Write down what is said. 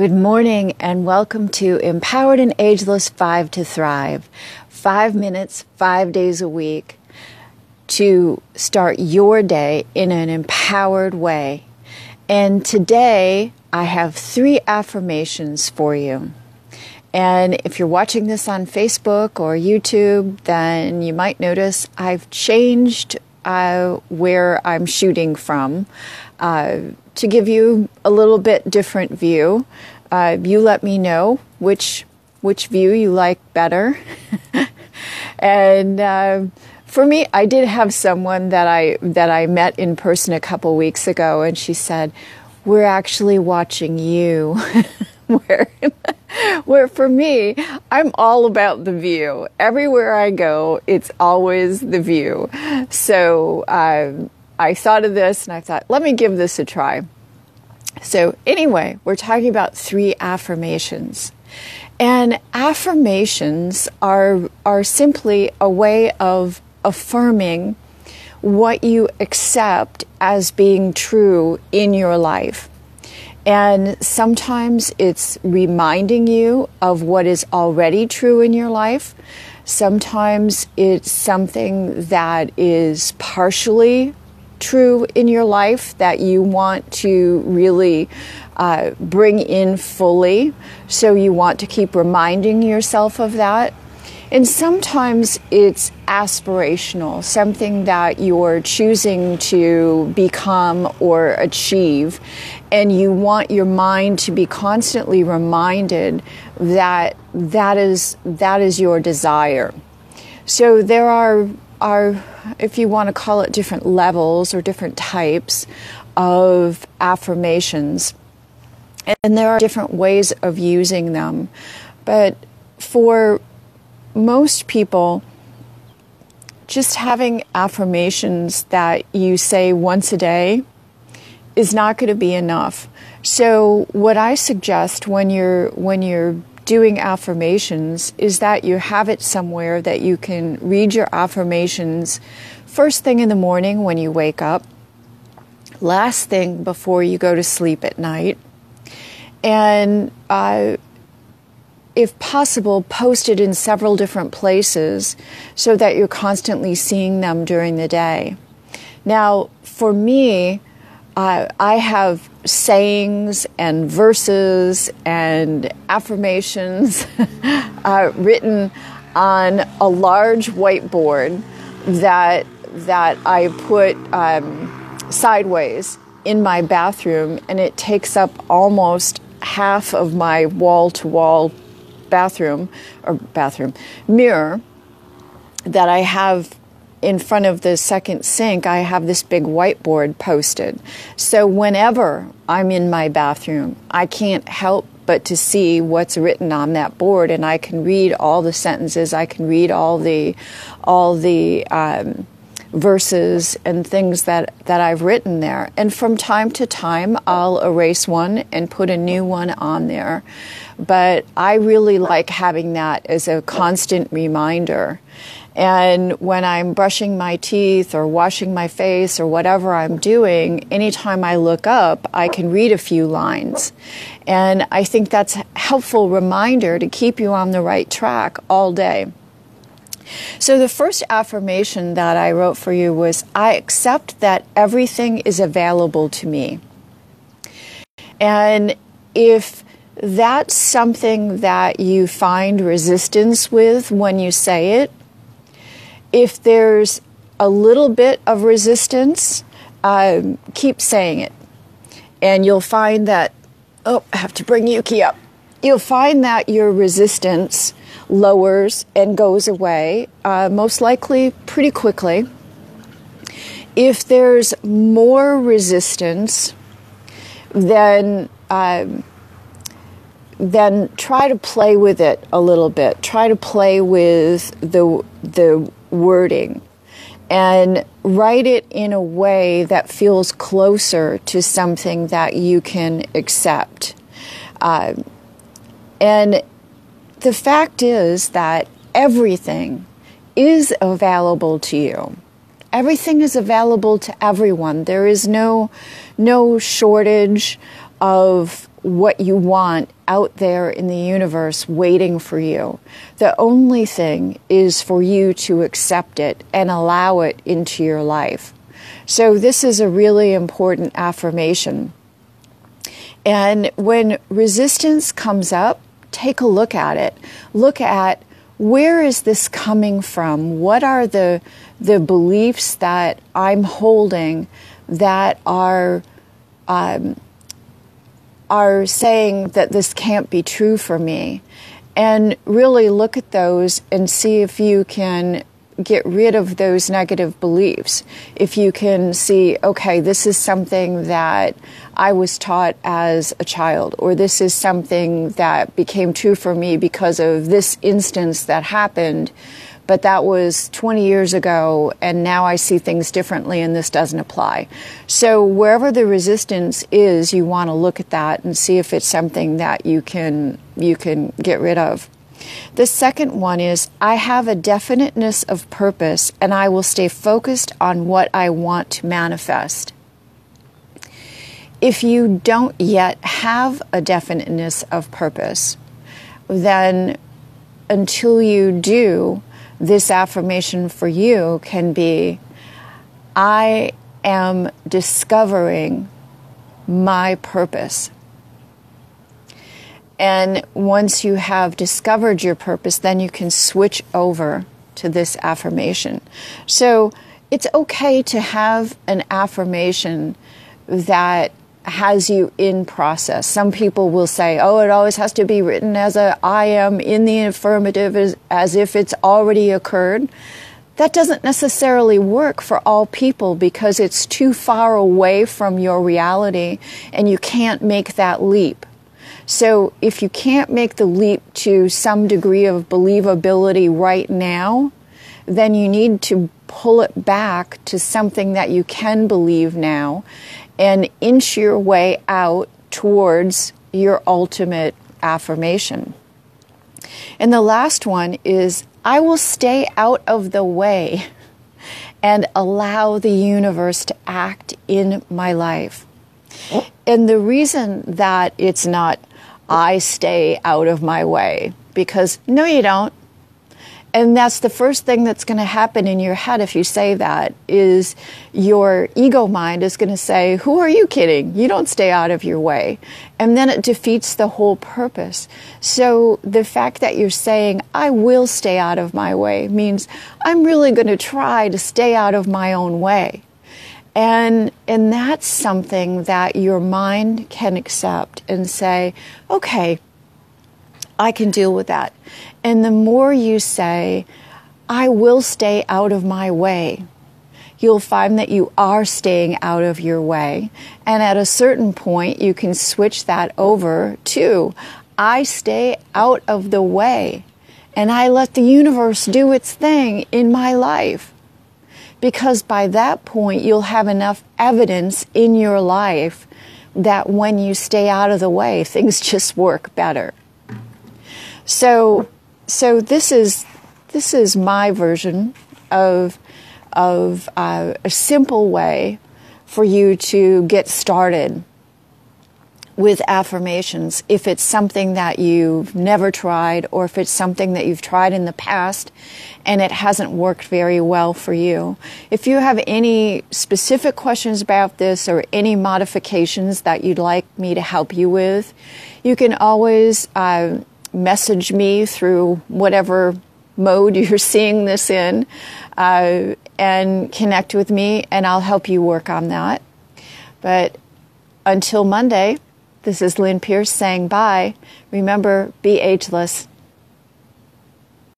Good morning and welcome to Empowered and Ageless 5 to Thrive. Five minutes, five days a week to start your day in an empowered way. And today I have three affirmations for you. And if you're watching this on Facebook or YouTube, then you might notice I've changed uh, where I'm shooting from uh, to give you a little bit different view. Uh, you let me know which which view you like better. and uh, for me, I did have someone that I that I met in person a couple weeks ago, and she said, "We're actually watching you." where where for me i'm all about the view everywhere i go it's always the view so um, i thought of this and i thought let me give this a try. So anyway we're talking about three affirmations. And affirmations are are simply a way of affirming what you accept as being true in your life. And sometimes it's reminding you of what is already true in your life. Sometimes it's something that is partially true in your life that you want to really uh, bring in fully. So you want to keep reminding yourself of that. And sometimes it's aspirational, something that you're choosing to become or achieve. And you want your mind to be constantly reminded that that is, that is your desire. So there are, are, if you want to call it different levels or different types of affirmations. And there are different ways of using them. But for most people, just having affirmations that you say once a day is not going to be enough. So what I suggest when you're when you're doing affirmations is that you have it somewhere that you can read your affirmations first thing in the morning when you wake up, last thing before you go to sleep at night, and uh, if possible, posted in several different places so that you're constantly seeing them during the day. Now, for me, I have sayings and verses and affirmations uh, written on a large whiteboard that that I put um, sideways in my bathroom, and it takes up almost half of my wall to wall bathroom or bathroom mirror that I have in front of the second sink, I have this big whiteboard posted. So whenever I'm in my bathroom, I can't help but to see what's written on that board, and I can read all the sentences. I can read all the all the um, verses and things that that I've written there. And from time to time, I'll erase one and put a new one on there but I really like having that as a constant reminder. And when I'm brushing my teeth or washing my face or whatever I'm doing, anytime I look up, I can read a few lines. And I think that's a helpful reminder to keep you on the right track all day. So, the first affirmation that I wrote for you was I accept that everything is available to me. And if that's something that you find resistance with when you say it. If there's a little bit of resistance, uh, keep saying it. And you'll find that, oh, I have to bring Yuki up. You'll find that your resistance lowers and goes away, uh, most likely pretty quickly. If there's more resistance, then um, then try to play with it a little bit. Try to play with the the wording and write it in a way that feels closer to something that you can accept. Uh, and the fact is that everything is available to you. Everything is available to everyone. There is no no shortage of what you want out there in the universe waiting for you. The only thing is for you to accept it and allow it into your life. So, this is a really important affirmation. And when resistance comes up, take a look at it. Look at where is this coming from? What are the, the beliefs that I'm holding that are um, are saying that this can't be true for me. And really look at those and see if you can get rid of those negative beliefs. If you can see, okay, this is something that I was taught as a child, or this is something that became true for me because of this instance that happened but that was 20 years ago, and now I see things differently, and this doesn't apply. So, wherever the resistance is, you want to look at that and see if it's something that you can, you can get rid of. The second one is I have a definiteness of purpose, and I will stay focused on what I want to manifest. If you don't yet have a definiteness of purpose, then until you do, this affirmation for you can be I am discovering my purpose. And once you have discovered your purpose, then you can switch over to this affirmation. So it's okay to have an affirmation that has you in process. Some people will say, oh, it always has to be written as a I am in the affirmative as, as if it's already occurred. That doesn't necessarily work for all people because it's too far away from your reality and you can't make that leap. So if you can't make the leap to some degree of believability right now, then you need to pull it back to something that you can believe now and inch your way out towards your ultimate affirmation. And the last one is I will stay out of the way and allow the universe to act in my life. Oh. And the reason that it's not I stay out of my way, because no, you don't. And that's the first thing that's going to happen in your head if you say that is your ego mind is going to say, "Who are you kidding? You don't stay out of your way." And then it defeats the whole purpose. So the fact that you're saying, "I will stay out of my way" means I'm really going to try to stay out of my own way. And and that's something that your mind can accept and say, "Okay, I can deal with that." And the more you say, I will stay out of my way, you'll find that you are staying out of your way. And at a certain point, you can switch that over to, I stay out of the way and I let the universe do its thing in my life. Because by that point, you'll have enough evidence in your life that when you stay out of the way, things just work better. So, so this is this is my version of of uh, a simple way for you to get started with affirmations if it's something that you've never tried or if it's something that you've tried in the past and it hasn't worked very well for you. If you have any specific questions about this or any modifications that you'd like me to help you with, you can always uh, message me through whatever mode you're seeing this in uh, and connect with me, and I'll help you work on that. But until Monday, this is Lynn Pierce saying bye. Remember, be ageless.